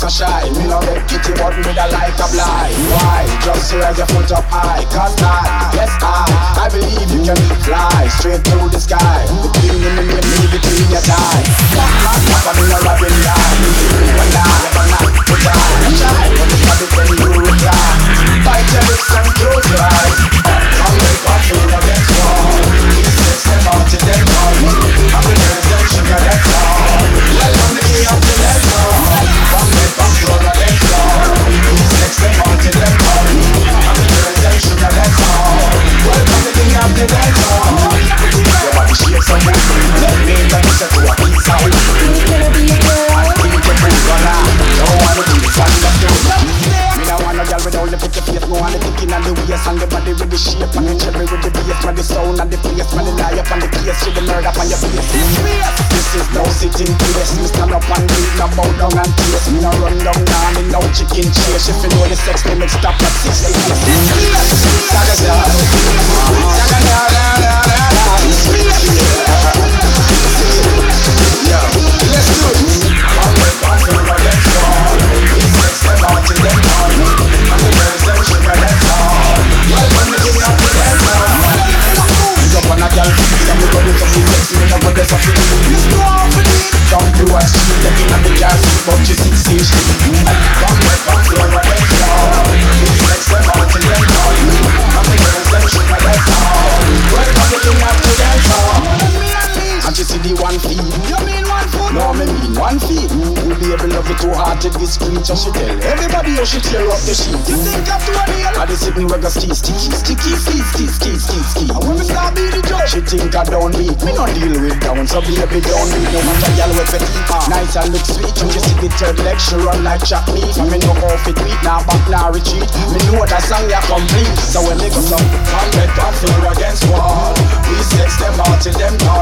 so shy? Me no get kitty but me da like a blind. Why? Just raise your foot up high. Cause I, yes I, I believe you can fly straight through the sky. Between you and me, me between your thighs. The sound and the place, man the lie up and the case, with the murder on your face. This is no sitting place, me stand up and read, no bow down and taste. Me no run down now, me no chicken chase. If you know the sex limit, stop at six eight. Saga me, see the one feet. You mean one foot? No, me mean one feet. Who be able it too hard to discreet? So she tell everybody how she tear up the sheet. You think I'm too real? I just sitting where go ski, sticky, sticky, ski, ski, ski, ski, ski. I want to be the judge. She think I don't beat. Me no deal with down, so baby don't beat. No matter y'all with petty. Nice and look sweet. You see the third leg, she run like chop meat. I me no off it weak, now back, now retreat. Me know that song ya complete. So when they go some, come get down, floor against wall. We sex them out till them call